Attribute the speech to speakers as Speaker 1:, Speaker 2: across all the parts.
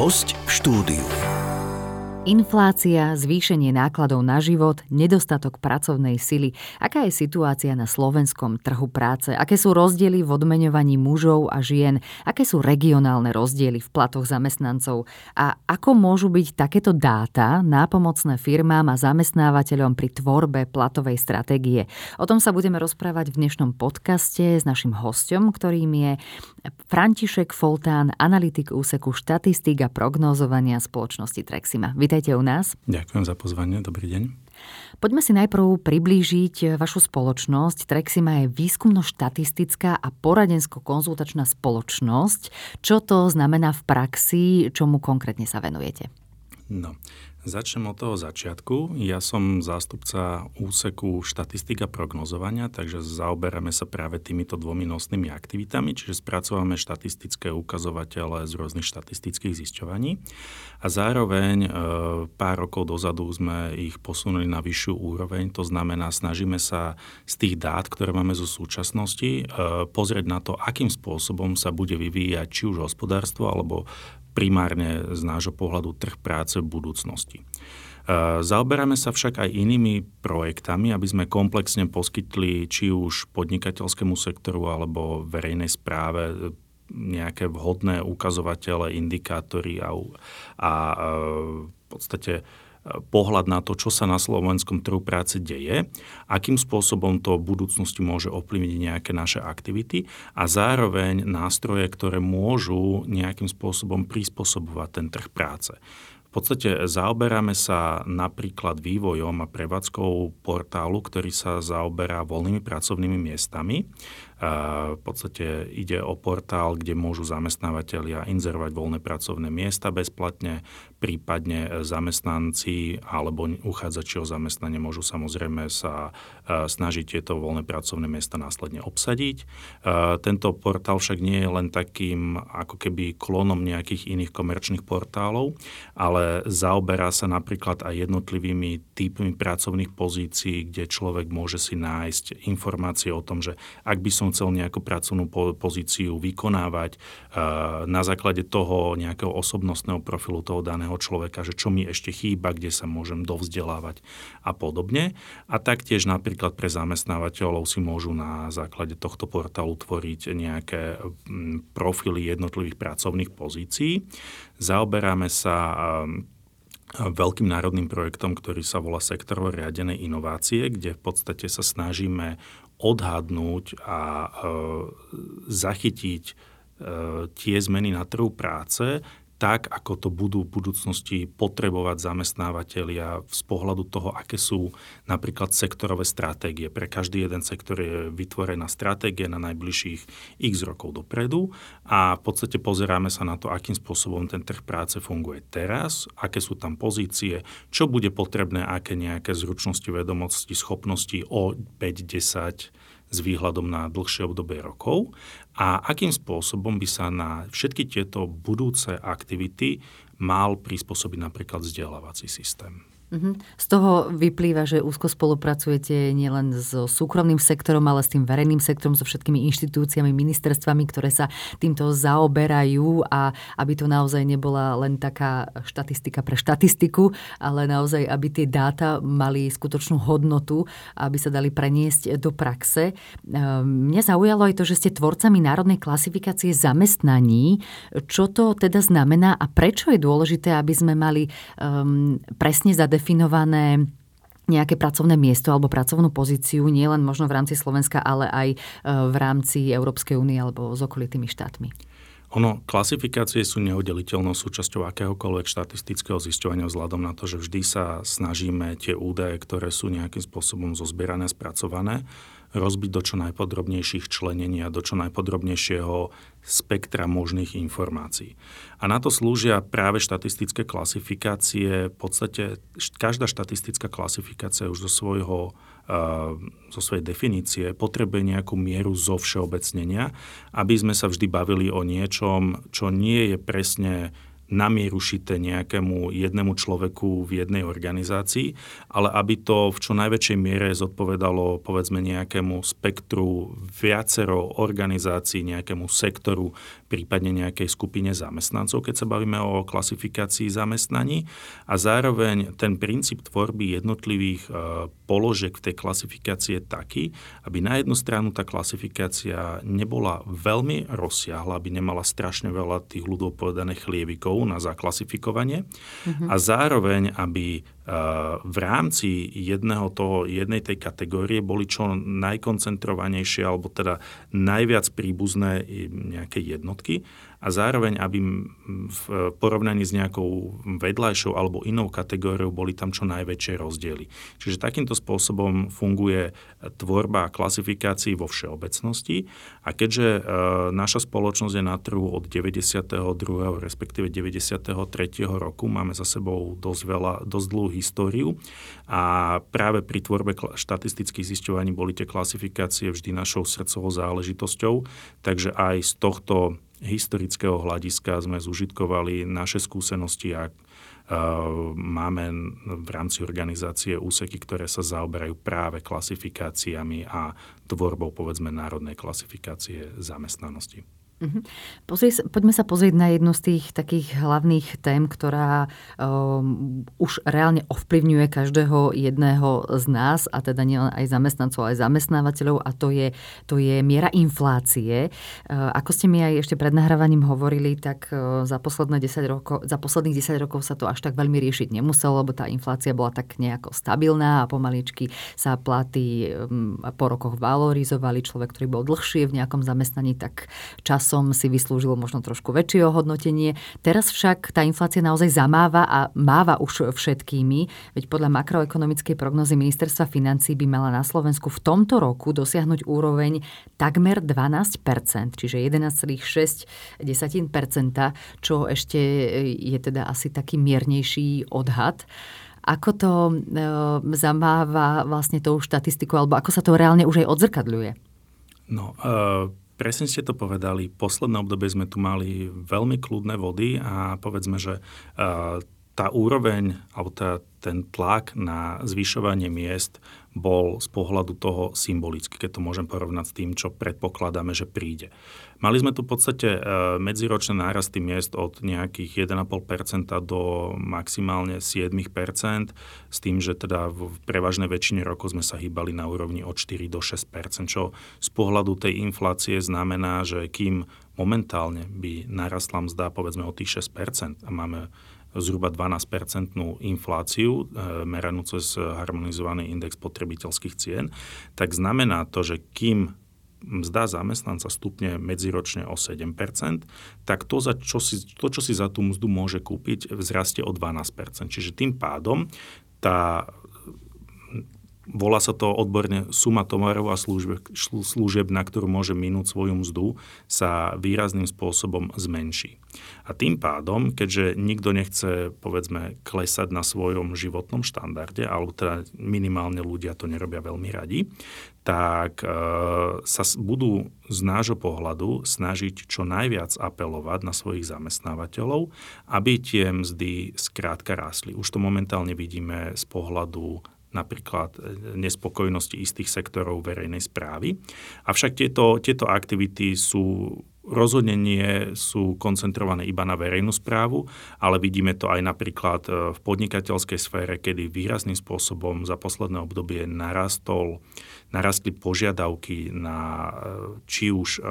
Speaker 1: Host v štúdiu.
Speaker 2: Inflácia, zvýšenie nákladov na život, nedostatok pracovnej sily. Aká je situácia na slovenskom trhu práce? Aké sú rozdiely v odmeňovaní mužov a žien? Aké sú regionálne rozdiely v platoch zamestnancov? A ako môžu byť takéto dáta nápomocné firmám a zamestnávateľom pri tvorbe platovej stratégie? O tom sa budeme rozprávať v dnešnom podcaste s našim hostom, ktorým je František Foltán, analytik úseku štatistik a prognózovania spoločnosti Trexima. Vítajte u nás.
Speaker 3: Ďakujem za pozvanie, dobrý deň.
Speaker 2: Poďme si najprv priblížiť vašu spoločnosť. Trexima je výskumno-štatistická a poradensko-konzultačná spoločnosť. Čo to znamená v praxi, čomu konkrétne sa venujete?
Speaker 3: No, Začnem od toho začiatku. Ja som zástupca úseku štatistika prognozovania, takže zaoberáme sa práve týmito dvomi nosnými aktivitami, čiže spracovávame štatistické ukazovatele z rôznych štatistických zisťovaní a zároveň e, pár rokov dozadu sme ich posunuli na vyššiu úroveň, to znamená, snažíme sa z tých dát, ktoré máme zo súčasnosti, e, pozrieť na to, akým spôsobom sa bude vyvíjať či už hospodárstvo alebo primárne z nášho pohľadu trh práce v budúcnosti. E, zaoberáme sa však aj inými projektami, aby sme komplexne poskytli či už podnikateľskému sektoru alebo verejnej správe nejaké vhodné ukazovatele, indikátory a, a e, v podstate pohľad na to, čo sa na slovenskom trhu práce deje, akým spôsobom to v budúcnosti môže ovplyvniť nejaké naše aktivity a zároveň nástroje, ktoré môžu nejakým spôsobom prispôsobovať ten trh práce. V podstate zaoberáme sa napríklad vývojom a prevádzkou portálu, ktorý sa zaoberá voľnými pracovnými miestami. V podstate ide o portál, kde môžu zamestnávateľia inzerovať voľné pracovné miesta bezplatne, prípadne zamestnanci alebo uchádzači o zamestnanie môžu samozrejme sa snažiť tieto voľné pracovné miesta následne obsadiť. Tento portál však nie je len takým ako keby klonom nejakých iných komerčných portálov, ale zaoberá sa napríklad aj jednotlivými typmi pracovných pozícií, kde človek môže si nájsť informácie o tom, že ak by som chcel nejakú pracovnú pozíciu vykonávať na základe toho nejakého osobnostného profilu toho daného človeka, že čo mi ešte chýba, kde sa môžem dovzdelávať a podobne. A taktiež napríklad pre zamestnávateľov si môžu na základe tohto portálu tvoriť nejaké profily jednotlivých pracovných pozícií. Zaoberáme sa veľkým národným projektom, ktorý sa volá sektorovo riadené inovácie, kde v podstate sa snažíme odhadnúť a e, zachytiť e, tie zmeny na trhu práce, tak, ako to budú v budúcnosti potrebovať zamestnávateľia z pohľadu toho, aké sú napríklad sektorové stratégie. Pre každý jeden sektor je vytvorená stratégia na najbližších x rokov dopredu a v podstate pozeráme sa na to, akým spôsobom ten trh práce funguje teraz, aké sú tam pozície, čo bude potrebné, aké nejaké zručnosti, vedomosti, schopnosti o 5-10 s výhľadom na dlhšie obdobie rokov a akým spôsobom by sa na všetky tieto budúce aktivity mal prispôsobiť napríklad vzdelávací systém.
Speaker 2: Mhm. Z toho vyplýva, že úzko spolupracujete nielen so súkromným sektorom, ale s tým verejným sektorom, so všetkými inštitúciami, ministerstvami, ktoré sa týmto zaoberajú a aby to naozaj nebola len taká štatistika pre štatistiku, ale naozaj, aby tie dáta mali skutočnú hodnotu, aby sa dali preniesť do praxe. Ehm, mňa zaujalo aj to, že ste tvorcami národnej klasifikácie zamestnaní. Čo to teda znamená a prečo je dôležité, aby sme mali um, presne zadefinované definované nejaké pracovné miesto alebo pracovnú pozíciu, nielen možno v rámci Slovenska, ale aj e, v rámci Európskej únie alebo s okolitými štátmi?
Speaker 3: Ono, klasifikácie sú neoddeliteľnou súčasťou akéhokoľvek štatistického zisťovania vzhľadom na to, že vždy sa snažíme tie údaje, ktoré sú nejakým spôsobom zozbierané, spracované, rozbiť do čo najpodrobnejších členení a do čo najpodrobnejšieho spektra možných informácií. A na to slúžia práve štatistické klasifikácie. V podstate každá štatistická klasifikácia už zo svojho zo svojej definície potrebuje nejakú mieru zo všeobecnenia, aby sme sa vždy bavili o niečom, čo nie je presne na mieru šité nejakému jednému človeku v jednej organizácii, ale aby to v čo najväčšej miere zodpovedalo povedzme nejakému spektru viacero organizácií, nejakému sektoru, prípadne nejakej skupine zamestnancov, keď sa bavíme o klasifikácii zamestnaní. A zároveň ten princíp tvorby jednotlivých e, položiek v tej klasifikácii je taký, aby na jednu stranu tá klasifikácia nebola veľmi rozsiahla, aby nemala strašne veľa tých ľudov povedaných chlievikov, na zaklasifikovanie mm-hmm. a zároveň, aby v rámci jedného toho, jednej tej kategórie boli čo najkoncentrovanejšie alebo teda najviac príbuzné nejaké jednotky a zároveň, aby v porovnaní s nejakou vedľajšou alebo inou kategóriou boli tam čo najväčšie rozdiely. Čiže takýmto spôsobom funguje tvorba klasifikácií vo všeobecnosti a keďže e, naša spoločnosť je na trhu od 92. respektíve 93. roku, máme za sebou dosť, veľa, dosť dlhú históriu a práve pri tvorbe štatistických zisťovaní boli tie klasifikácie vždy našou srdcovou záležitosťou, takže aj z tohto historického hľadiska sme zužitkovali naše skúsenosti a máme v rámci organizácie úseky, ktoré sa zaoberajú práve klasifikáciami a tvorbou povedzme národnej klasifikácie zamestnanosti.
Speaker 2: Pozri, poďme sa pozrieť na jednu z tých takých hlavných tém, ktorá um, už reálne ovplyvňuje každého jedného z nás, a teda nielen aj zamestnancov, aj zamestnávateľov, a to je, to je miera inflácie. Uh, ako ste mi aj ešte pred nahrávaním hovorili, tak uh, za, posledné 10 rokov, za posledných 10 rokov sa to až tak veľmi riešiť nemuselo, lebo tá inflácia bola tak nejako stabilná a pomaličky sa platy um, po rokoch valorizovali. Človek, ktorý bol dlhšie v nejakom zamestnaní, tak čas som si vyslúžil možno trošku väčšie ohodnotenie. Teraz však tá inflácia naozaj zamáva a máva už všetkými, veď podľa makroekonomickej prognozy ministerstva financí by mala na Slovensku v tomto roku dosiahnuť úroveň takmer 12%, čiže 11,6%, čo ešte je teda asi taký miernejší odhad. Ako to e, zamáva vlastne tou štatistikou, alebo ako sa to reálne už aj odzrkadľuje?
Speaker 3: No, uh Presne ste to povedali. Posledné obdobie sme tu mali veľmi kľudné vody a povedzme, že tá úroveň alebo tá, ten tlak na zvyšovanie miest bol z pohľadu toho symbolický, keď to môžem porovnať s tým, čo predpokladáme, že príde. Mali sme tu v podstate e, medziročné nárasty miest od nejakých 1,5% do maximálne 7%, s tým, že teda v prevažnej väčšine rokov sme sa hýbali na úrovni od 4 do 6%, čo z pohľadu tej inflácie znamená, že kým momentálne by narastla mzda povedzme o tých 6% a máme zhruba 12-percentnú infláciu, e, meranú cez harmonizovaný index potrebiteľských cien, tak znamená to, že kým mzda zamestnanca stupne medziročne o 7%, tak to, za čo si, to, čo si za tú mzdu môže kúpiť, vzrastie o 12%. Čiže tým pádom tá Volá sa to odborne suma tovarov a služieb, služieb, na ktorú môže minúť svoju mzdu, sa výrazným spôsobom zmenší. A tým pádom, keďže nikto nechce, povedzme, klesať na svojom životnom štandarde, alebo teda minimálne ľudia to nerobia veľmi radi, tak e, sa budú z nášho pohľadu snažiť čo najviac apelovať na svojich zamestnávateľov, aby tie mzdy skrátka rásli. Už to momentálne vidíme z pohľadu napríklad e, nespokojnosti istých sektorov verejnej správy. Avšak tieto, tieto aktivity sú rozhodne nie sú koncentrované iba na verejnú správu, ale vidíme to aj napríklad e, v podnikateľskej sfére, kedy výrazným spôsobom za posledné obdobie narastol, narastli požiadavky na e, či už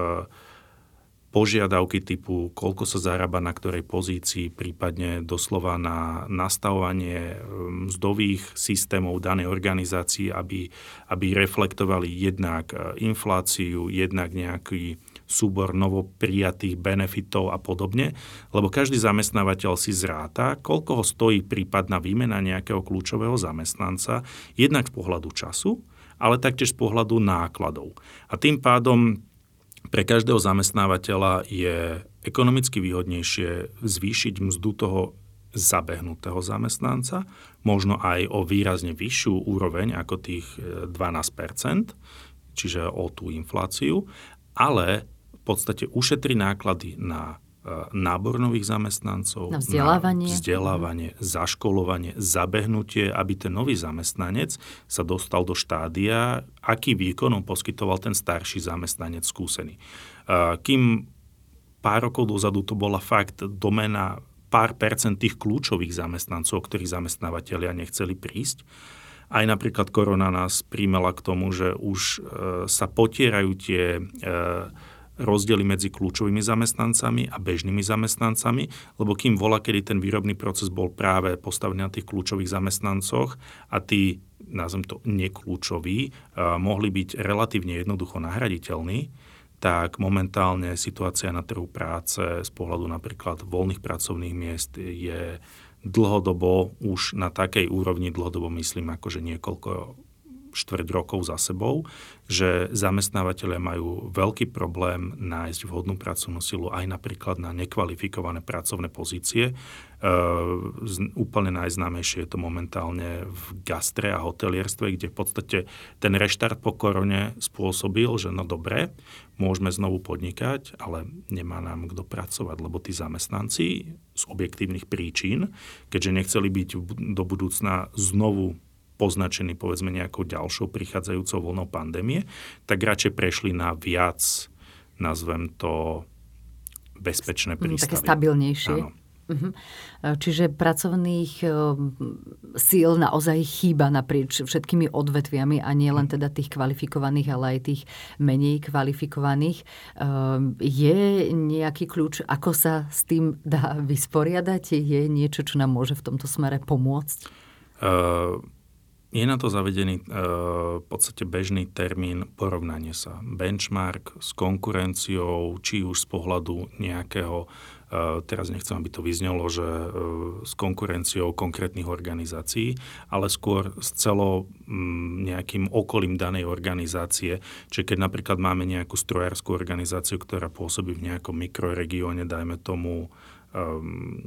Speaker 3: požiadavky typu, koľko sa zarába na ktorej pozícii, prípadne doslova na nastavovanie um, mzdových systémov danej organizácii, aby, aby reflektovali jednak uh, infláciu, jednak nejaký súbor novoprijatých benefitov a podobne, lebo každý zamestnávateľ si zráta, koľko ho stojí prípadná výmena nejakého kľúčového zamestnanca, jednak z pohľadu času, ale taktiež z pohľadu nákladov. A tým pádom pre každého zamestnávateľa je ekonomicky výhodnejšie zvýšiť mzdu toho zabehnutého zamestnanca, možno aj o výrazne vyššiu úroveň ako tých 12 e, čiže o tú infláciu, ale v podstate ušetri náklady na nábor nových zamestnancov,
Speaker 2: na vzdelávanie,
Speaker 3: na vzdelávanie zaškolovanie, zabehnutie, aby ten nový zamestnanec sa dostal do štádia, aký výkon on poskytoval ten starší zamestnanec skúsený. Kým pár rokov dozadu to bola fakt domena pár percent tých kľúčových zamestnancov, ktorých zamestnávateľia nechceli prísť, aj napríklad korona nás príjmela k tomu, že už e, sa potierajú tie e, rozdiely medzi kľúčovými zamestnancami a bežnými zamestnancami, lebo kým vola, kedy ten výrobný proces bol práve postavený na tých kľúčových zamestnancoch a tí, nazvem to, nekľúčoví, mohli byť relatívne jednoducho nahraditeľní, tak momentálne situácia na trhu práce z pohľadu napríklad voľných pracovných miest je dlhodobo už na takej úrovni, dlhodobo myslím akože niekoľko štvrť rokov za sebou, že zamestnávateľe majú veľký problém nájsť vhodnú pracovnú silu aj napríklad na nekvalifikované pracovné pozície. E, úplne najznámejšie je to momentálne v gastre a hotelierstve, kde v podstate ten reštart po korone spôsobil, že no dobre, môžeme znovu podnikať, ale nemá nám kto pracovať, lebo tí zamestnanci z objektívnych príčin, keďže nechceli byť do budúcna znovu poznačení povedzme nejakou ďalšou prichádzajúcou vlnou pandémie, tak radšej prešli na viac, nazvem to, bezpečné mhm, prístavy.
Speaker 2: Také stabilnejšie. Áno. Mhm. Čiže pracovných e, síl naozaj chýba naprieč všetkými odvetviami a nie len teda tých kvalifikovaných, ale aj tých menej kvalifikovaných. E, je nejaký kľúč, ako sa s tým dá vysporiadať? Je niečo, čo nám môže v tomto smere pomôcť? Uh
Speaker 3: je na to zavedený e, v podstate bežný termín porovnanie sa. Benchmark s konkurenciou, či už z pohľadu nejakého, e, teraz nechcem, aby to vyznelo, že e, s konkurenciou konkrétnych organizácií, ale skôr s celo m, nejakým okolím danej organizácie. Čiže keď napríklad máme nejakú strojárskú organizáciu, ktorá pôsobí v nejakom mikroregióne, dajme tomu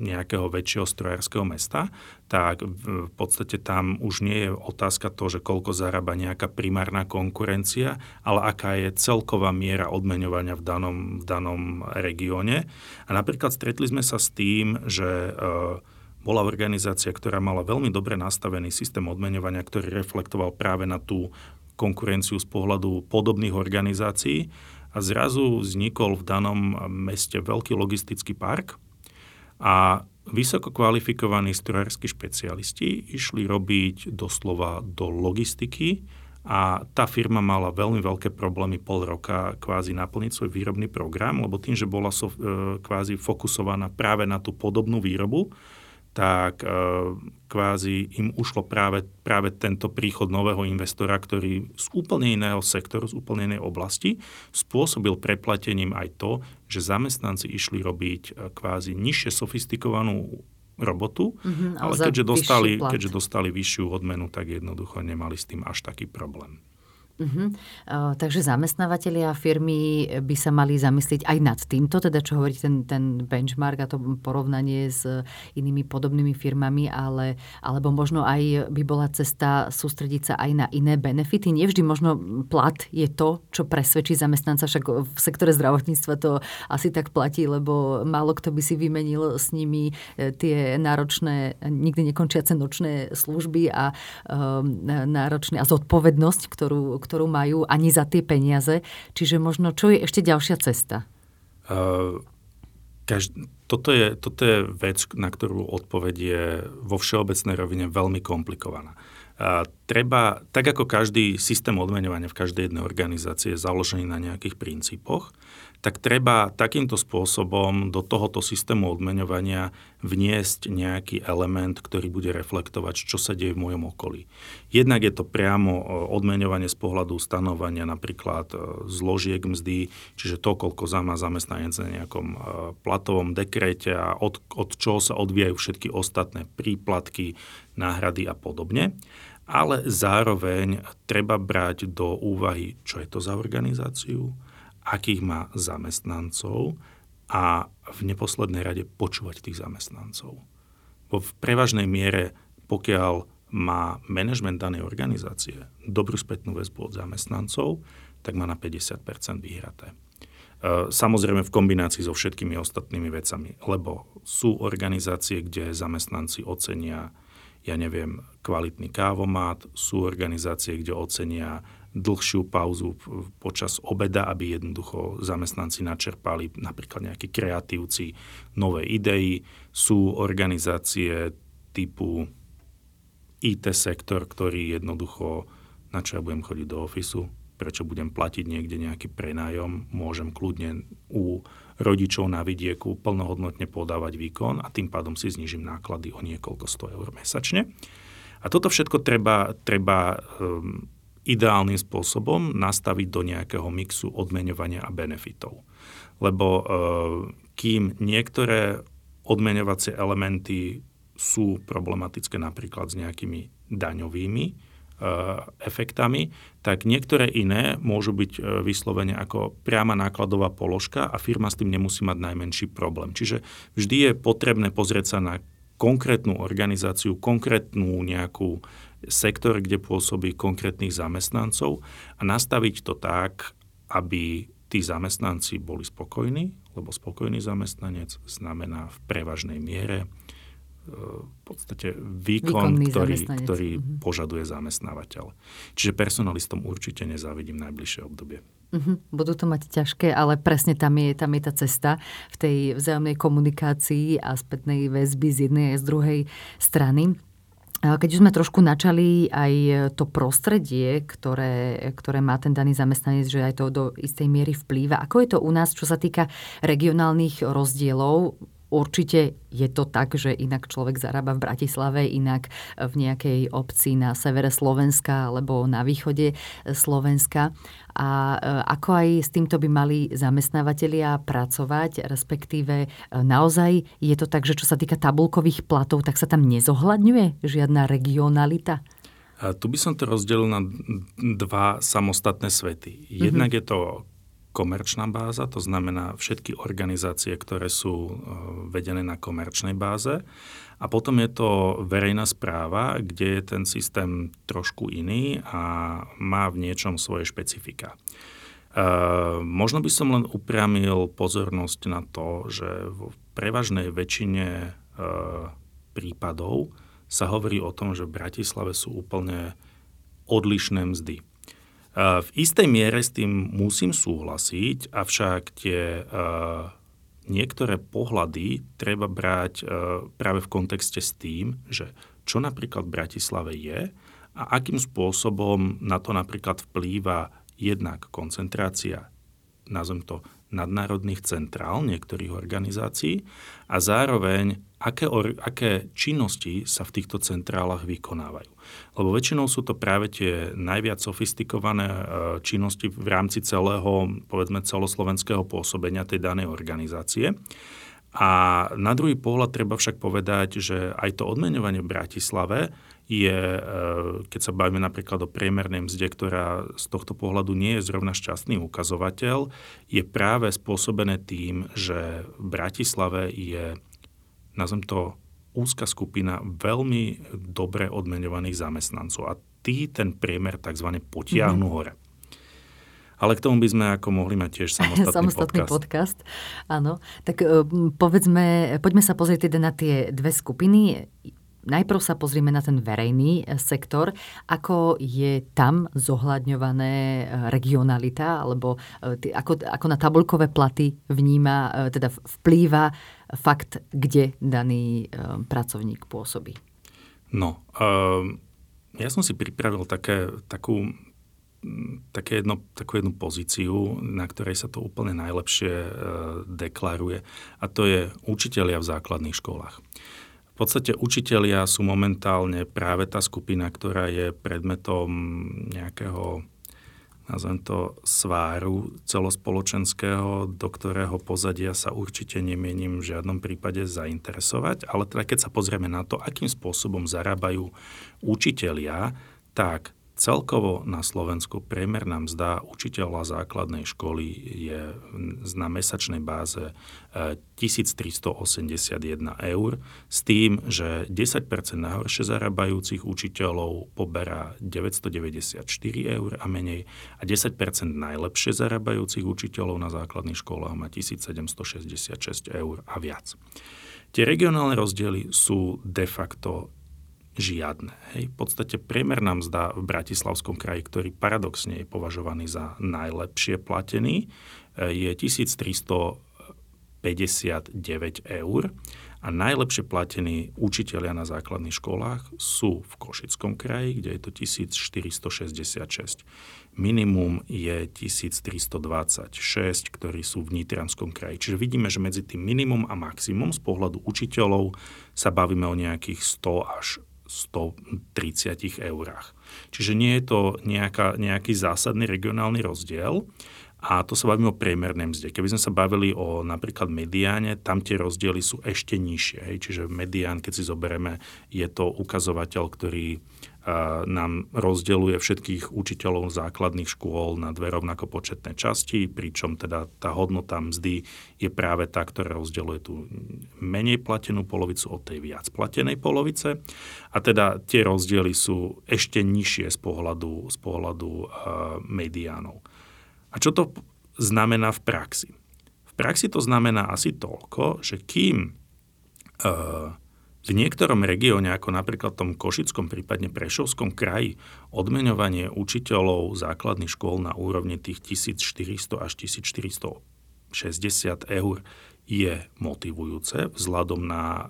Speaker 3: nejakého väčšieho strojárskeho mesta, tak v podstate tam už nie je otázka to, že koľko zarába nejaká primárna konkurencia, ale aká je celková miera odmeňovania v danom, v danom regióne. A napríklad stretli sme sa s tým, že uh, bola organizácia, ktorá mala veľmi dobre nastavený systém odmeňovania, ktorý reflektoval práve na tú konkurenciu z pohľadu podobných organizácií a zrazu vznikol v danom meste veľký logistický park, a vysoko kvalifikovaní strojársky špecialisti išli robiť doslova do logistiky a tá firma mala veľmi veľké problémy pol roka kvázi naplniť svoj výrobný program, lebo tým, že bola so, e, kvázi fokusovaná práve na tú podobnú výrobu, tak e, kvázi im ušlo práve, práve tento príchod nového investora, ktorý z úplne iného sektoru, z úplne inej oblasti, spôsobil preplatením aj to, že zamestnanci išli robiť e, kvázi nižšie sofistikovanú robotu, mm-hmm, ale keďže dostali, keďže dostali vyššiu odmenu, tak jednoducho nemali s tým až taký problém.
Speaker 2: Uh-huh. Uh, takže zamestnávateľia a firmy by sa mali zamyslieť aj nad týmto, teda čo hovorí ten, ten benchmark a to porovnanie s inými podobnými firmami, ale, alebo možno aj by bola cesta sústrediť sa aj na iné benefity. Nevždy možno plat je to, čo presvedčí zamestnanca, však v sektore zdravotníctva to asi tak platí, lebo málo kto by si vymenil s nimi e, tie náročné, nikdy nekončiace nočné služby a um, náročné a zodpovednosť, ktorú, ktorú majú ani za tie peniaze. Čiže možno, čo je ešte ďalšia cesta? Uh,
Speaker 3: každ- toto, je, toto je vec, na ktorú odpoveď je vo všeobecnej rovine veľmi komplikovaná. Uh, treba, tak ako každý systém odmenovania v každej jednej organizácii je založený na nejakých princípoch, tak treba takýmto spôsobom do tohoto systému odmeňovania vniesť nejaký element, ktorý bude reflektovať, čo sa deje v mojom okolí. Jednak je to priamo e, odmeňovanie z pohľadu stanovania napríklad e, zložiek mzdy, čiže to, koľko má zamestnanec na nejakom e, platovom dekrete a od, od čoho sa odvíjajú všetky ostatné príplatky, náhrady a podobne ale zároveň treba brať do úvahy, čo je to za organizáciu, akých má zamestnancov a v neposlednej rade počúvať tých zamestnancov. Bo v prevažnej miere, pokiaľ má manažment danej organizácie dobrú spätnú väzbu od zamestnancov, tak má na 50% vyhraté. samozrejme v kombinácii so všetkými ostatnými vecami, lebo sú organizácie, kde zamestnanci ocenia, ja neviem, kvalitný kávomát, sú organizácie, kde ocenia dlhšiu pauzu počas obeda, aby jednoducho zamestnanci načerpali napríklad nejakí kreatívci nové idei. Sú organizácie typu IT sektor, ktorý jednoducho, na čo ja budem chodiť do ofisu, prečo budem platiť niekde nejaký prenájom, môžem kľudne u rodičov na vidieku plnohodnotne podávať výkon a tým pádom si znižím náklady o niekoľko sto eur mesačne. A toto všetko treba, treba um, ideálnym spôsobom nastaviť do nejakého mixu odmeňovania a benefitov. Lebo e, kým niektoré odmeňovacie elementy sú problematické napríklad s nejakými daňovými e, efektami, tak niektoré iné môžu byť e, vyslovene ako priama nákladová položka a firma s tým nemusí mať najmenší problém. Čiže vždy je potrebné pozrieť sa na konkrétnu organizáciu, konkrétnu nejakú sektor, kde pôsobí konkrétnych zamestnancov a nastaviť to tak, aby tí zamestnanci boli spokojní, lebo spokojný zamestnanec znamená v prevažnej miere e, v podstate výkon, ktorý, ktorý uh-huh. požaduje zamestnávateľ. Čiže personalistom určite nezávidím najbližšie obdobie.
Speaker 2: Uh-huh. Budú to mať ťažké, ale presne tam je, tam je tá cesta v tej vzájomnej komunikácii a spätnej väzby z jednej a z druhej strany. Keď už sme trošku načali aj to prostredie, ktoré, ktoré má ten daný zamestnanec, že aj to do istej miery vplýva. Ako je to u nás, čo sa týka regionálnych rozdielov? Určite je to tak, že inak človek zarába v Bratislave, inak v nejakej obci na severe Slovenska alebo na východe Slovenska. A e, ako aj s týmto by mali zamestnávateľia pracovať, respektíve naozaj je to tak, že čo sa týka tabulkových platov, tak sa tam nezohľadňuje žiadna regionalita?
Speaker 3: A tu by som to rozdelil na dva samostatné svety. Jednak mm-hmm. je to komerčná báza, to znamená všetky organizácie, ktoré sú e, vedené na komerčnej báze. A potom je to verejná správa, kde je ten systém trošku iný a má v niečom svoje špecifika. E, možno by som len upriamil pozornosť na to, že v prevažnej väčšine e, prípadov sa hovorí o tom, že v Bratislave sú úplne odlišné mzdy. V istej miere s tým musím súhlasiť, avšak tie niektoré pohľady treba brať práve v kontexte s tým, že čo napríklad v Bratislave je a akým spôsobom na to napríklad vplýva jednak koncentrácia, nazvem to nadnárodných centrál niektorých organizácií a zároveň aké, or, aké činnosti sa v týchto centrálach vykonávajú. Lebo väčšinou sú to práve tie najviac sofistikované e, činnosti v rámci celého, povedzme, celoslovenského pôsobenia tej danej organizácie. A na druhý pohľad treba však povedať, že aj to odmeňovanie v Bratislave je, e, keď sa bavíme napríklad o priemernej mzde, ktorá z tohto pohľadu nie je zrovna šťastný ukazovateľ, je práve spôsobené tým, že v Bratislave je, nazvem to, úzka skupina veľmi dobre odmenovaných zamestnancov a tí ten priemer tzv. potiahnu mm-hmm. hore. Ale k tomu by sme ako mohli mať tiež samostatný,
Speaker 2: samostatný podcast. podcast. Áno. Tak e, povedzme, poďme sa pozrieť teda na tie dve skupiny. Najprv sa pozrieme na ten verejný e, sektor, ako je tam zohľadňované e, regionalita, alebo e, ako, ako na tabulkové platy vníma, teda vplýva fakt, kde daný pracovník pôsobí.
Speaker 3: No, ja som si pripravil také, takú, také jedno, takú jednu pozíciu, na ktorej sa to úplne najlepšie deklaruje, a to je učitelia v základných školách. V podstate učitelia sú momentálne práve tá skupina, ktorá je predmetom nejakého nazvem to, sváru celospoločenského, do ktorého pozadia sa určite nemienim v žiadnom prípade zainteresovať. Ale teda keď sa pozrieme na to, akým spôsobom zarábajú učitelia, tak celkovo na Slovensku priemerná mzda učiteľa základnej školy je na mesačnej báze 1381 e, eur s tým, že 10% najhoršie zarábajúcich učiteľov poberá 994 eur a menej a 10% najlepšie zarábajúcich učiteľov na základných školách má 1766 eur a viac. Tie regionálne rozdiely sú de facto žiadne. Hej. V podstate priemerná mzda v Bratislavskom kraji, ktorý paradoxne je považovaný za najlepšie platený, je 1359 eur a najlepšie platení učiteľia na základných školách sú v Košickom kraji, kde je to 1466. Minimum je 1326, ktorí sú v Nitrianskom kraji. Čiže vidíme, že medzi tým minimum a maximum z pohľadu učiteľov sa bavíme o nejakých 100 až 130 eurách. Čiže nie je to nejaká, nejaký zásadný regionálny rozdiel. A to sa bavíme o priemernej mzde. Keby sme sa bavili o napríklad mediáne, tam tie rozdiely sú ešte nižšie. Hej. Čiže medián, keď si zoberieme, je to ukazovateľ, ktorý nám rozdeluje všetkých učiteľov základných škôl na dve rovnako početné časti, pričom teda tá hodnota mzdy je práve tá, ktorá rozdeluje tú menej platenú polovicu od tej viac platenej polovice. A teda tie rozdiely sú ešte nižšie z pohľadu, z pohľadu uh, mediánov. A čo to znamená v praxi? V praxi to znamená asi toľko, že kým uh, v niektorom regióne, ako napríklad v tom Košickom, prípadne Prešovskom kraji, odmeňovanie učiteľov základných škôl na úrovni tých 1400 až 1460 eur je motivujúce vzhľadom na e,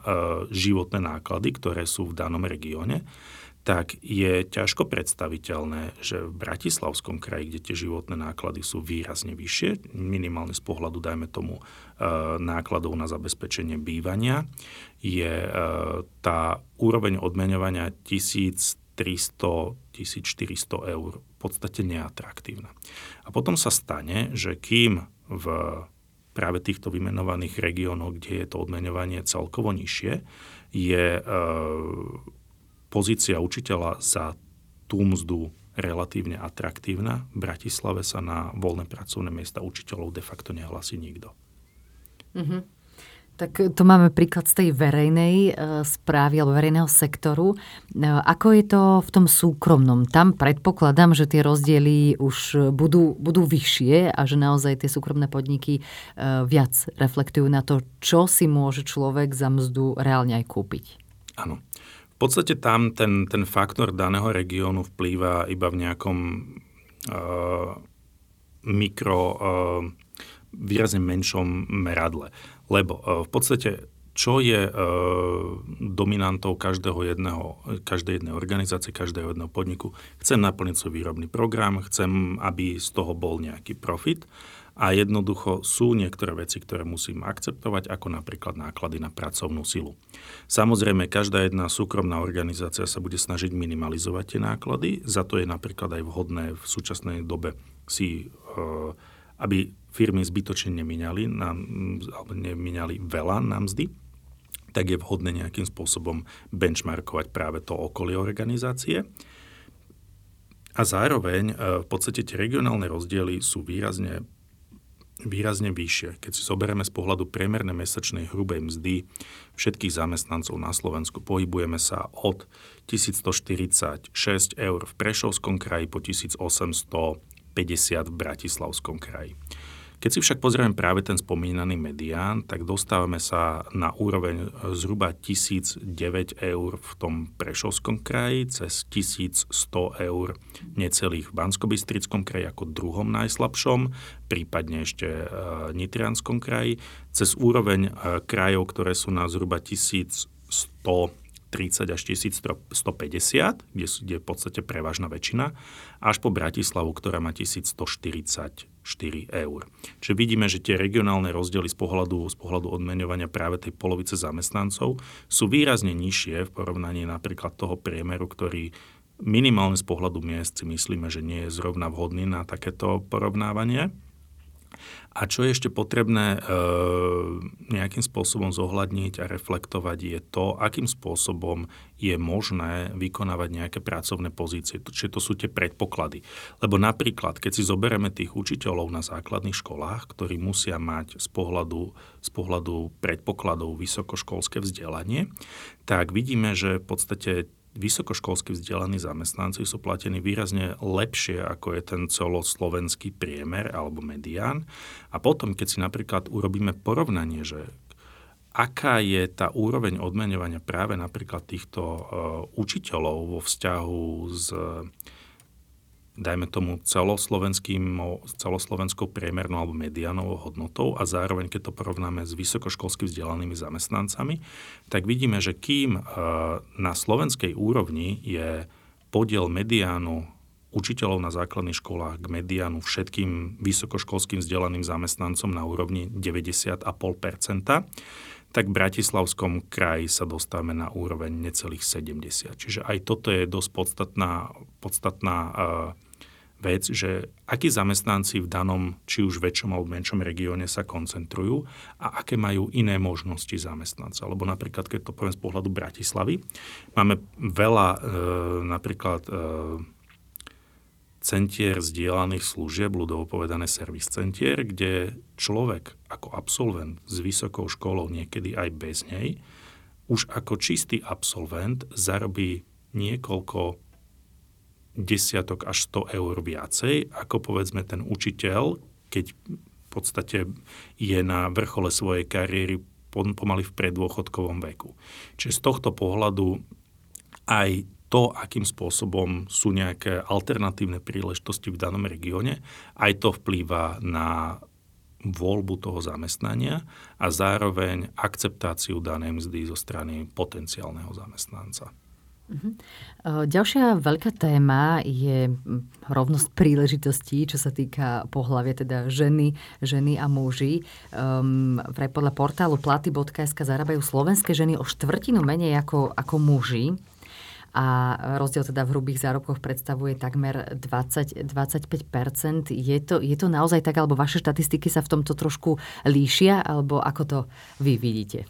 Speaker 3: životné náklady, ktoré sú v danom regióne tak je ťažko predstaviteľné, že v Bratislavskom kraji, kde tie životné náklady sú výrazne vyššie, minimálne z pohľadu, dajme tomu, e, nákladov na zabezpečenie bývania, je e, tá úroveň odmeňovania 1300-1400 eur v podstate neatraktívna. A potom sa stane, že kým v práve týchto vymenovaných regiónoch, kde je to odmeňovanie celkovo nižšie, je e, pozícia učiteľa za tú mzdu relatívne atraktívna. V Bratislave sa na voľné pracovné miesta učiteľov de facto nehlasí nikto.
Speaker 2: Mm-hmm. Tak tu máme príklad z tej verejnej e, správy alebo verejného sektoru. E, ako je to v tom súkromnom? Tam predpokladám, že tie rozdiely už budú, budú vyššie a že naozaj tie súkromné podniky e, viac reflektujú na to, čo si môže človek za mzdu reálne aj kúpiť.
Speaker 3: Áno podstate tam ten, ten faktor daného regiónu vplýva iba v nejakom uh, mikro, uh, výrazne menšom meradle. Lebo uh, v podstate čo je e, dominantou každého jedného, každej jednej organizácie, každého jedného podniku. Chcem naplniť svoj výrobný program, chcem, aby z toho bol nejaký profit a jednoducho sú niektoré veci, ktoré musím akceptovať, ako napríklad náklady na pracovnú silu. Samozrejme, každá jedna súkromná organizácia sa bude snažiť minimalizovať tie náklady, za to je napríklad aj vhodné v súčasnej dobe si, eh, aby firmy zbytočne nemínali, alebo nemínali veľa na mzdy, tak je vhodné nejakým spôsobom benchmarkovať práve to okolie organizácie. A zároveň eh, v podstate tie regionálne rozdiely sú výrazne výrazne vyššie. Keď si zoberieme z pohľadu priemernej mesačnej hrubej mzdy všetkých zamestnancov na Slovensku, pohybujeme sa od 1146 eur v Prešovskom kraji po 1850 v Bratislavskom kraji. Keď si však pozrieme práve ten spomínaný medián, tak dostávame sa na úroveň zhruba 1009 eur v tom Prešovskom kraji, cez 1100 eur necelých v Banskobystrickom kraji ako druhom najslabšom, prípadne ešte e, Nitrianskom kraji, cez úroveň e, krajov, ktoré sú na zhruba 1100 30 až 1150, kde, je v podstate prevažná väčšina, až po Bratislavu, ktorá má 1144 eur. Čiže vidíme, že tie regionálne rozdiely z pohľadu, z pohľadu odmeňovania práve tej polovice zamestnancov sú výrazne nižšie v porovnaní napríklad toho priemeru, ktorý minimálne z pohľadu miest si myslíme, že nie je zrovna vhodný na takéto porovnávanie. A čo je ešte potrebné e, nejakým spôsobom zohľadniť a reflektovať je to, akým spôsobom je možné vykonávať nejaké pracovné pozície. Čiže to sú tie predpoklady. Lebo napríklad, keď si zoberieme tých učiteľov na základných školách, ktorí musia mať z pohľadu, z pohľadu predpokladov vysokoškolské vzdelanie, tak vidíme, že v podstate vysokoškolsky vzdelaní zamestnanci sú platení výrazne lepšie, ako je ten celoslovenský priemer alebo medián. A potom, keď si napríklad urobíme porovnanie, že aká je tá úroveň odmenovania práve napríklad týchto uh, učiteľov vo vzťahu s dajme tomu celoslovenským, celoslovenskou priemernou alebo medianovou hodnotou a zároveň, keď to porovnáme s vysokoškolsky vzdelanými zamestnancami, tak vidíme, že kým e, na slovenskej úrovni je podiel mediánu učiteľov na základných školách k mediánu všetkým vysokoškolským vzdelaným zamestnancom na úrovni 90,5% tak v Bratislavskom kraji sa dostávame na úroveň necelých 70. Čiže aj toto je dosť podstatná, podstatná uh, vec, že akí zamestnanci v danom, či už väčšom alebo menšom regióne sa koncentrujú a aké majú iné možnosti zamestnanca. Lebo napríklad, keď to poviem z pohľadu Bratislavy, máme veľa uh, napríklad uh, centier zdieľaných služieb, ľudovo povedané servis centier, kde človek ako absolvent s vysokou školou, niekedy aj bez nej, už ako čistý absolvent zarobí niekoľko desiatok až 100 eur viacej, ako povedzme ten učiteľ, keď v podstate je na vrchole svojej kariéry pomaly v predôchodkovom veku. Čiže z tohto pohľadu aj to, akým spôsobom sú nejaké alternatívne príležitosti v danom regióne, aj to vplýva na voľbu toho zamestnania a zároveň akceptáciu danej mzdy zo strany potenciálneho zamestnanca.
Speaker 2: Mhm. Ďalšia veľká téma je rovnosť príležitostí, čo sa týka pohľavia, teda ženy, ženy a muži. Um, vraj podľa portálu platy.sk zarábajú slovenské ženy o štvrtinu menej ako, ako muži a rozdiel teda v hrubých zárobkoch predstavuje takmer 20-25%. Je to, je to naozaj tak, alebo vaše štatistiky sa v tomto trošku líšia, alebo ako to vy vidíte?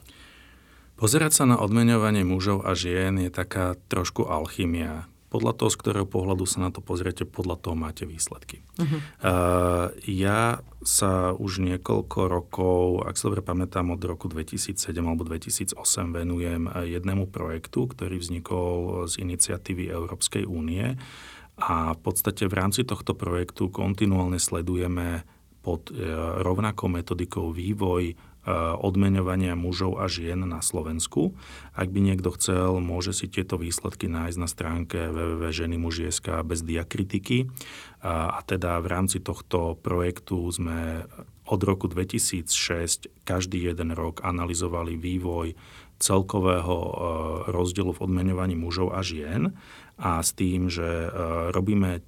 Speaker 3: Pozerať sa na odmeňovanie mužov a žien je taká trošku alchymia podľa toho, z ktorého pohľadu sa na to pozriete, podľa toho máte výsledky. Uh-huh. Uh, ja sa už niekoľko rokov, ak sa dobre pamätám, od roku 2007 alebo 2008 venujem jednému projektu, ktorý vznikol z iniciatívy Európskej únie a v podstate v rámci tohto projektu kontinuálne sledujeme pod e, rovnakou metodikou vývoj odmeňovania mužov a žien na Slovensku. Ak by niekto chcel, môže si tieto výsledky nájsť na stránke www.ženimuži.sk bez diakritiky. A teda v rámci tohto projektu sme od roku 2006 každý jeden rok analyzovali vývoj celkového eh, rozdielu v odmeňovaní mužov a žien a s tým, že eh, robíme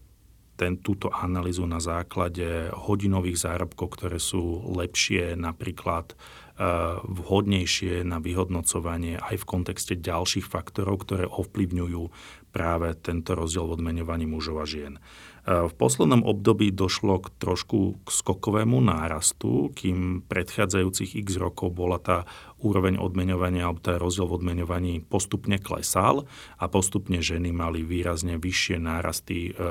Speaker 3: ten, túto analýzu na základe hodinových zárobkov, ktoré sú lepšie, napríklad e, vhodnejšie na vyhodnocovanie aj v kontexte ďalších faktorov, ktoré ovplyvňujú práve tento rozdiel v odmeňovaní mužov a žien. V poslednom období došlo k trošku k skokovému nárastu, kým predchádzajúcich x rokov bola tá úroveň odmeňovania alebo tá rozdiel v odmeňovaní postupne klesal a postupne ženy mali výrazne vyššie nárasty e,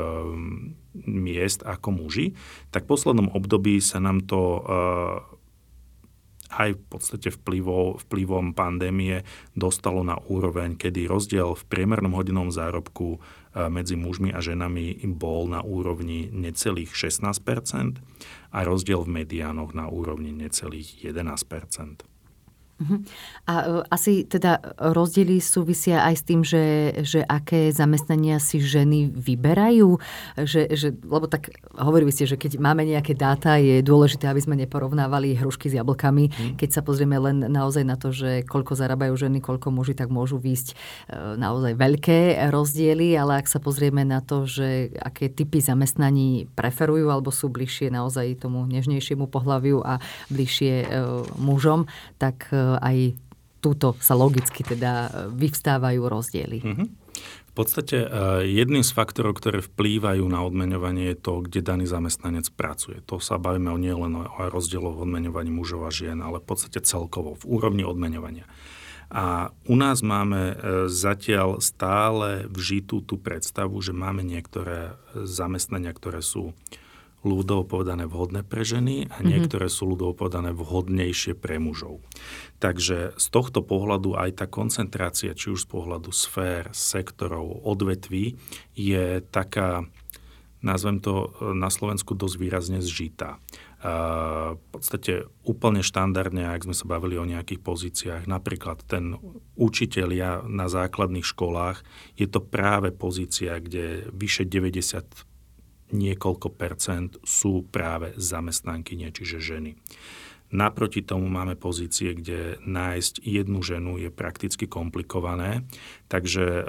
Speaker 3: miest ako muži, tak v poslednom období sa nám to e, aj v podstate vplyvom, vplyvom pandémie dostalo na úroveň, kedy rozdiel v priemernom hodinovom zárobku medzi mužmi a ženami bol na úrovni necelých 16% a rozdiel v mediánoch na úrovni necelých 11
Speaker 2: Uh-huh. A uh, asi teda rozdiely súvisia aj s tým, že, že aké zamestnania si ženy vyberajú, že, že, lebo tak hovorili ste, že keď máme nejaké dáta, je dôležité, aby sme neporovnávali hrušky s jablkami. Uh-huh. Keď sa pozrieme len naozaj na to, že koľko zarábajú ženy, koľko muži, tak môžu výjsť uh, naozaj veľké rozdiely, ale ak sa pozrieme na to, že aké typy zamestnaní preferujú alebo sú bližšie naozaj tomu nežnejšiemu pohľaviu a bližšie uh, mužom, tak aj túto sa logicky teda vyvstávajú rozdiely. Mm-hmm.
Speaker 3: V podstate jedným z faktorov, ktoré vplývajú na odmeňovanie je to, kde daný zamestnanec pracuje. To sa bavíme o nielen o rozdieloch odmeňovaní mužov a žien, ale v podstate celkovo, v úrovni odmeňovania. A u nás máme zatiaľ stále vžitú tú predstavu, že máme niektoré zamestnania, ktoré sú ľudovo povedané vhodné pre ženy a mhm. niektoré sú ľudovo povedané vhodnejšie pre mužov. Takže z tohto pohľadu aj tá koncentrácia, či už z pohľadu sfér, sektorov, odvetví, je taká, nazvem to na Slovensku dosť výrazne zžitá. v podstate úplne štandardne, ak sme sa bavili o nejakých pozíciách, napríklad ten učitelia na základných školách, je to práve pozícia, kde vyše 90 niekoľko percent sú práve zamestnankyne, čiže ženy. Naproti tomu máme pozície, kde nájsť jednu ženu je prakticky komplikované, takže e,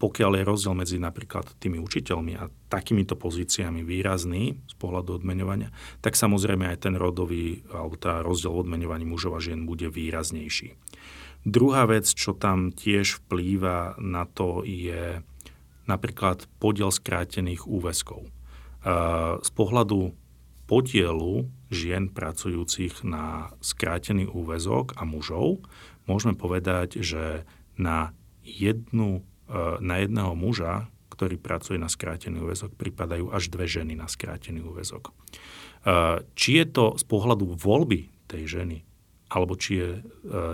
Speaker 3: pokiaľ je rozdiel medzi napríklad tými učiteľmi a takýmito pozíciami výrazný z pohľadu odmeňovania, tak samozrejme aj ten rodový alebo tá rozdiel v odmeňovaní mužov a žien bude výraznejší. Druhá vec, čo tam tiež vplýva na to, je napríklad podiel skrátených úväzkov. Z pohľadu podielu žien pracujúcich na skrátený úväzok a mužov môžeme povedať, že na, jednu, e, na jedného muža, ktorý pracuje na skrátený úväzok, pripadajú až dve ženy na skrátený úväzok. E, či je to z pohľadu voľby tej ženy, alebo či je e,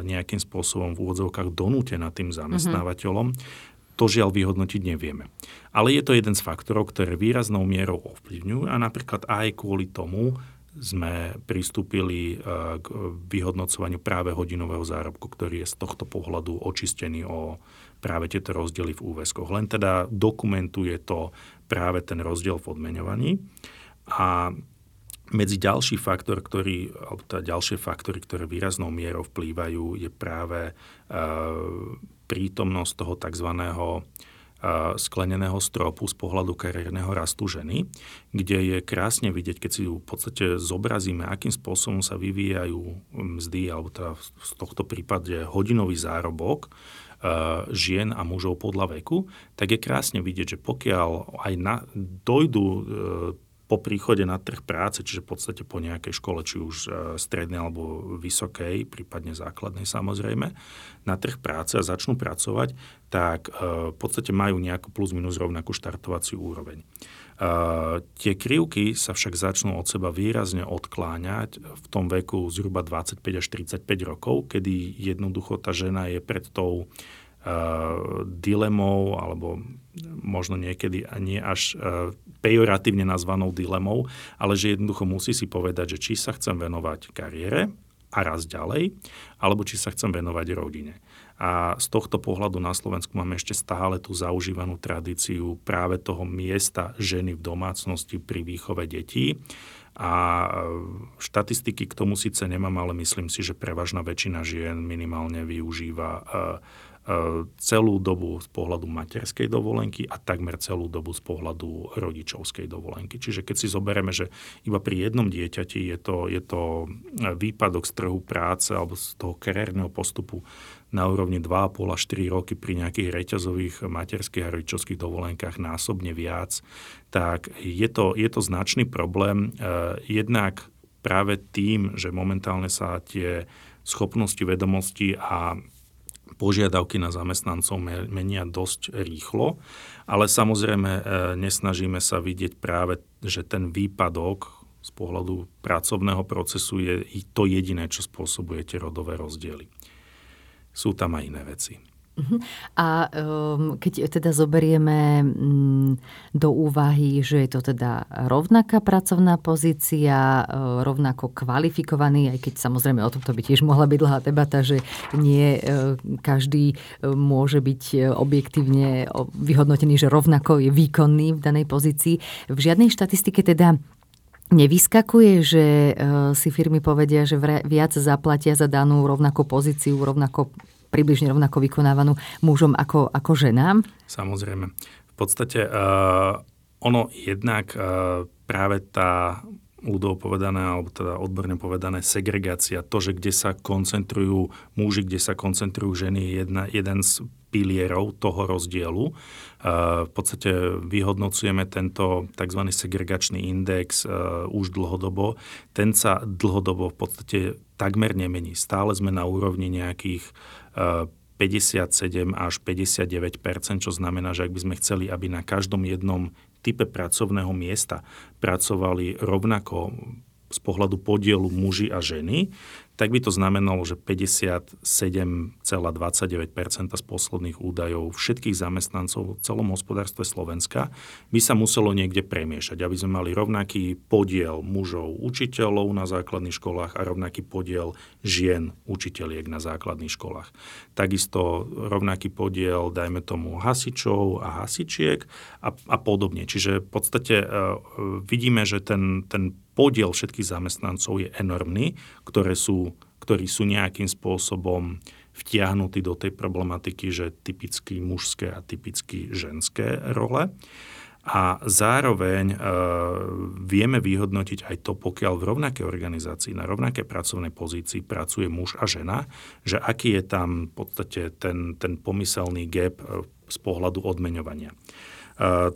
Speaker 3: nejakým spôsobom v úvodzovkách donútená tým mhm. zamestnávateľom, mm-hmm to žiaľ vyhodnotiť nevieme. Ale je to jeden z faktorov, ktoré výraznou mierou ovplyvňujú a napríklad aj kvôli tomu sme pristúpili e, k vyhodnocovaniu práve hodinového zárobku, ktorý je z tohto pohľadu očistený o práve tieto rozdiely v úväzkoch. Len teda dokumentuje to práve ten rozdiel v odmeňovaní. A medzi ďalší faktor, ktorý, alebo teda ďalšie faktory, ktoré výraznou mierou vplývajú, je práve e, prítomnosť toho tzv. skleneného stropu z pohľadu kariérneho rastu ženy, kde je krásne vidieť, keď si ju v podstate zobrazíme, akým spôsobom sa vyvíjajú mzdy, alebo teda v tohto prípade hodinový zárobok žien a mužov podľa veku, tak je krásne vidieť, že pokiaľ aj na, dojdu e, po príchode na trh práce, čiže v podstate po nejakej škole, či už e, strednej alebo vysokej, prípadne základnej samozrejme, na trh práce a začnú pracovať, tak e, v podstate majú nejakú plus minus rovnakú štartovaciu úroveň. Uh, tie krivky sa však začnú od seba výrazne odkláňať v tom veku zhruba 25 až 35 rokov, kedy jednoducho tá žena je pred tou dilemou alebo možno niekedy nie až pejoratívne nazvanou dilemou, ale že jednoducho musí si povedať, že či sa chcem venovať kariére a raz ďalej, alebo či sa chcem venovať rodine. A z tohto pohľadu na Slovensku máme ešte stále tú zaužívanú tradíciu práve toho miesta ženy v domácnosti pri výchove detí. A e, štatistiky k tomu síce nemám, ale myslím si, že prevažná väčšina žien minimálne využíva e, celú dobu z pohľadu materskej dovolenky a takmer celú dobu z pohľadu rodičovskej dovolenky. Čiže keď si zoberieme, že iba pri jednom dieťati je to, je to výpadok z trhu práce alebo z toho kariérneho postupu na úrovni 2,5 až 4 roky pri nejakých reťazových materských a rodičovských dovolenkách násobne viac, tak je to, je to značný problém. Jednak práve tým, že momentálne sa tie schopnosti, vedomosti a požiadavky na zamestnancov menia dosť rýchlo, ale samozrejme e, nesnažíme sa vidieť práve, že ten výpadok z pohľadu pracovného procesu je to jediné, čo spôsobuje tie rodové rozdiely. Sú tam aj iné veci.
Speaker 2: Mhm. A um, keď teda zoberieme um, do úvahy, že je to teda rovnaká pracovná pozícia, uh, rovnako kvalifikovaný, aj keď samozrejme o tomto by tiež mohla byť dlhá debata, že nie uh, každý môže byť objektívne vyhodnotený, že rovnako je výkonný v danej pozícii. V žiadnej štatistike teda Nevyskakuje, že si firmy povedia, že viac zaplatia za danú rovnakú pozíciu, rovnako približne rovnako vykonávanú mužom ako, ako ženám?
Speaker 3: Samozrejme. V podstate uh, ono jednak uh, práve tá ľudovo povedané, alebo teda odborne povedané, segregácia, to, že kde sa koncentrujú muži, kde sa koncentrujú ženy, je jedna, jeden z pilierov toho rozdielu. V podstate vyhodnocujeme tento tzv. segregačný index už dlhodobo. Ten sa dlhodobo v podstate takmer nemení. Stále sme na úrovni nejakých 57 až 59% čo znamená, že ak by sme chceli, aby na každom jednom type pracovného miesta pracovali rovnako z pohľadu podielu muži a ženy, tak by to znamenalo, že 57,29% z posledných údajov všetkých zamestnancov v celom hospodárstve Slovenska by sa muselo niekde premiešať, aby sme mali rovnaký podiel mužov učiteľov na základných školách a rovnaký podiel žien učiteľiek na základných školách. Takisto rovnaký podiel, dajme tomu, hasičov a hasičiek a, a podobne. Čiže v podstate uh, vidíme, že ten, ten podiel všetkých zamestnancov je enormný, ktoré sú, ktorí sú nejakým spôsobom vtiahnutí do tej problematiky, že typicky mužské a typicky ženské role. A zároveň e, vieme vyhodnotiť aj to, pokiaľ v rovnakej organizácii, na rovnakej pracovnej pozícii pracuje muž a žena, že aký je tam v podstate ten, ten pomyselný gap e, z pohľadu odmeňovania.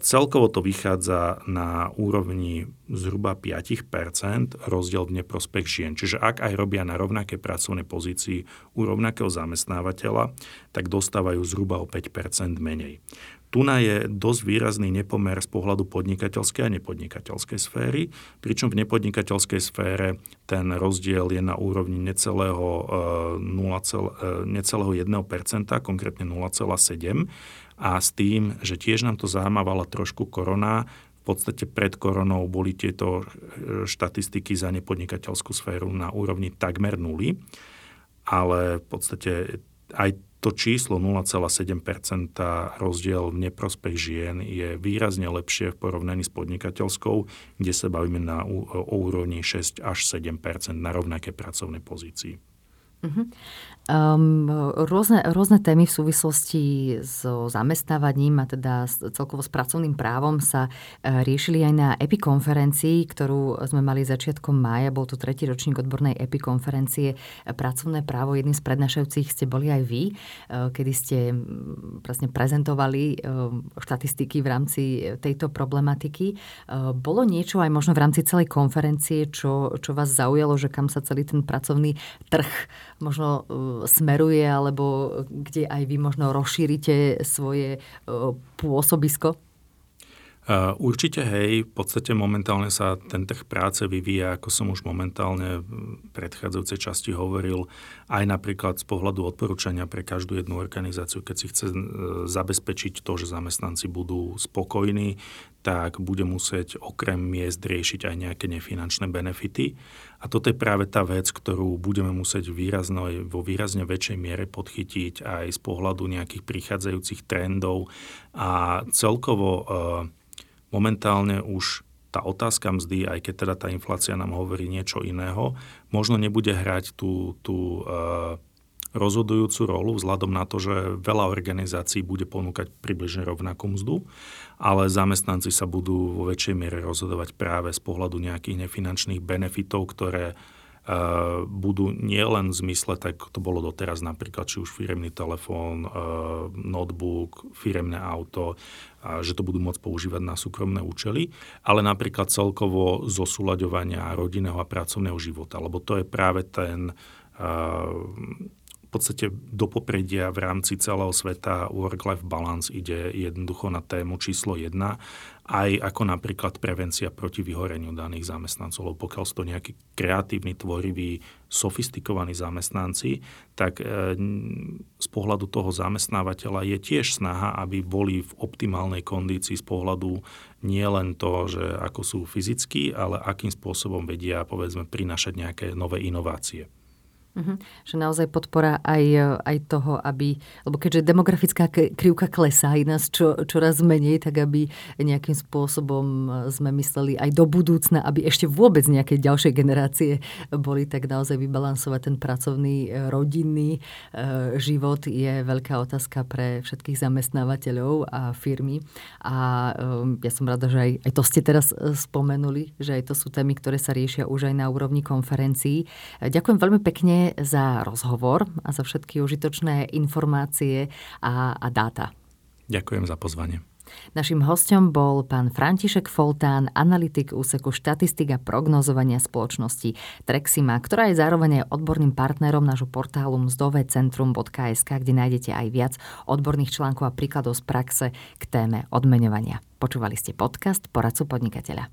Speaker 3: Celkovo to vychádza na úrovni zhruba 5% rozdiel v neprospech žien. Čiže ak aj robia na rovnaké pracovnej pozícii u rovnakého zamestnávateľa, tak dostávajú zhruba o 5% menej. Tu je dosť výrazný nepomer z pohľadu podnikateľskej a nepodnikateľskej sféry, pričom v nepodnikateľskej sfére ten rozdiel je na úrovni necelého, 0, e, necelého 1%, konkrétne 0,7%, a s tým, že tiež nám to zahámavala trošku korona, v podstate pred koronou boli tieto e, štatistiky za nepodnikateľskú sféru na úrovni takmer nuly, ale v podstate aj to číslo 0,7 rozdiel v neprospech žien je výrazne lepšie v porovnaní s podnikateľskou, kde sa bavíme na, o úrovni 6 až 7% na rovnaké pracovnej pozícii.
Speaker 2: Um, rôzne, rôzne témy v súvislosti so zamestnávaním a teda celkovo s pracovným právom sa uh, riešili aj na EPI konferencii, ktorú sme mali začiatkom mája. Bol to tretí ročník odbornej EPI konferencie Pracovné právo. Jedným z prednášajúcich ste boli aj vy, uh, kedy ste presne prezentovali uh, štatistiky v rámci tejto problematiky. Bolo niečo aj možno v rámci celej konferencie, čo, čo vás zaujalo, že kam sa celý ten pracovný trh možno e, smeruje, alebo kde aj vy možno rozšírite svoje e, pôsobisko?
Speaker 3: Určite hej, v podstate momentálne sa ten trh práce vyvíja, ako som už momentálne v predchádzajúcej časti hovoril, aj napríklad z pohľadu odporúčania pre každú jednu organizáciu, keď si chce e, zabezpečiť to, že zamestnanci budú spokojní, tak bude musieť okrem miest riešiť aj nejaké nefinančné benefity. A toto je práve tá vec, ktorú budeme musieť výrazno, vo výrazne väčšej miere podchytiť aj z pohľadu nejakých prichádzajúcich trendov a celkovo e, momentálne už tá otázka mzdy, aj keď teda tá inflácia nám hovorí niečo iného, možno nebude hrať tú, tú e, rozhodujúcu rolu vzhľadom na to, že veľa organizácií bude ponúkať približne rovnakú mzdu, ale zamestnanci sa budú vo väčšej miere rozhodovať práve z pohľadu nejakých nefinančných benefitov, ktoré budú nielen v zmysle, tak to bolo doteraz napríklad, či už firemný telefón, notebook, firemné auto, že to budú môcť používať na súkromné účely, ale napríklad celkovo zosúľaďovania rodinného a pracovného života, lebo to je práve ten v podstate do popredia v rámci celého sveta work-life balance ide jednoducho na tému číslo jedna, aj ako napríklad prevencia proti vyhoreniu daných zamestnancov, lebo pokiaľ sú to nejakí kreatívni, tvoriví, sofistikovaní zamestnanci, tak e, z pohľadu toho zamestnávateľa je tiež snaha, aby boli v optimálnej kondícii z pohľadu nie len to, že ako sú fyzicky, ale akým spôsobom vedia, povedzme, prinašať nejaké nové inovácie.
Speaker 2: Uh-huh. Že naozaj podpora aj, aj toho, aby, lebo keďže demografická krivka klesá aj nás čo, čoraz menej, tak aby nejakým spôsobom sme mysleli aj do budúcna, aby ešte vôbec nejaké ďalšie generácie boli, tak naozaj vybalansovať ten pracovný, e, rodinný e, život je veľká otázka pre všetkých zamestnávateľov a firmy. A e, ja som rada, že aj, aj to ste teraz spomenuli, že aj to sú témy, ktoré sa riešia už aj na úrovni konferencií. Ďakujem veľmi pekne za rozhovor a za všetky užitočné informácie a, a dáta.
Speaker 3: Ďakujem za pozvanie.
Speaker 2: Našim hostom bol pán František Foltán, analytik úseku štatistika prognozovania spoločnosti Trexima, ktorá je zároveň aj odborným partnerom nášho portálu mzdovecentrum.sk, kde nájdete aj viac odborných článkov a príkladov z praxe k téme odmeňovania. Počúvali ste podcast Poradcu podnikateľa.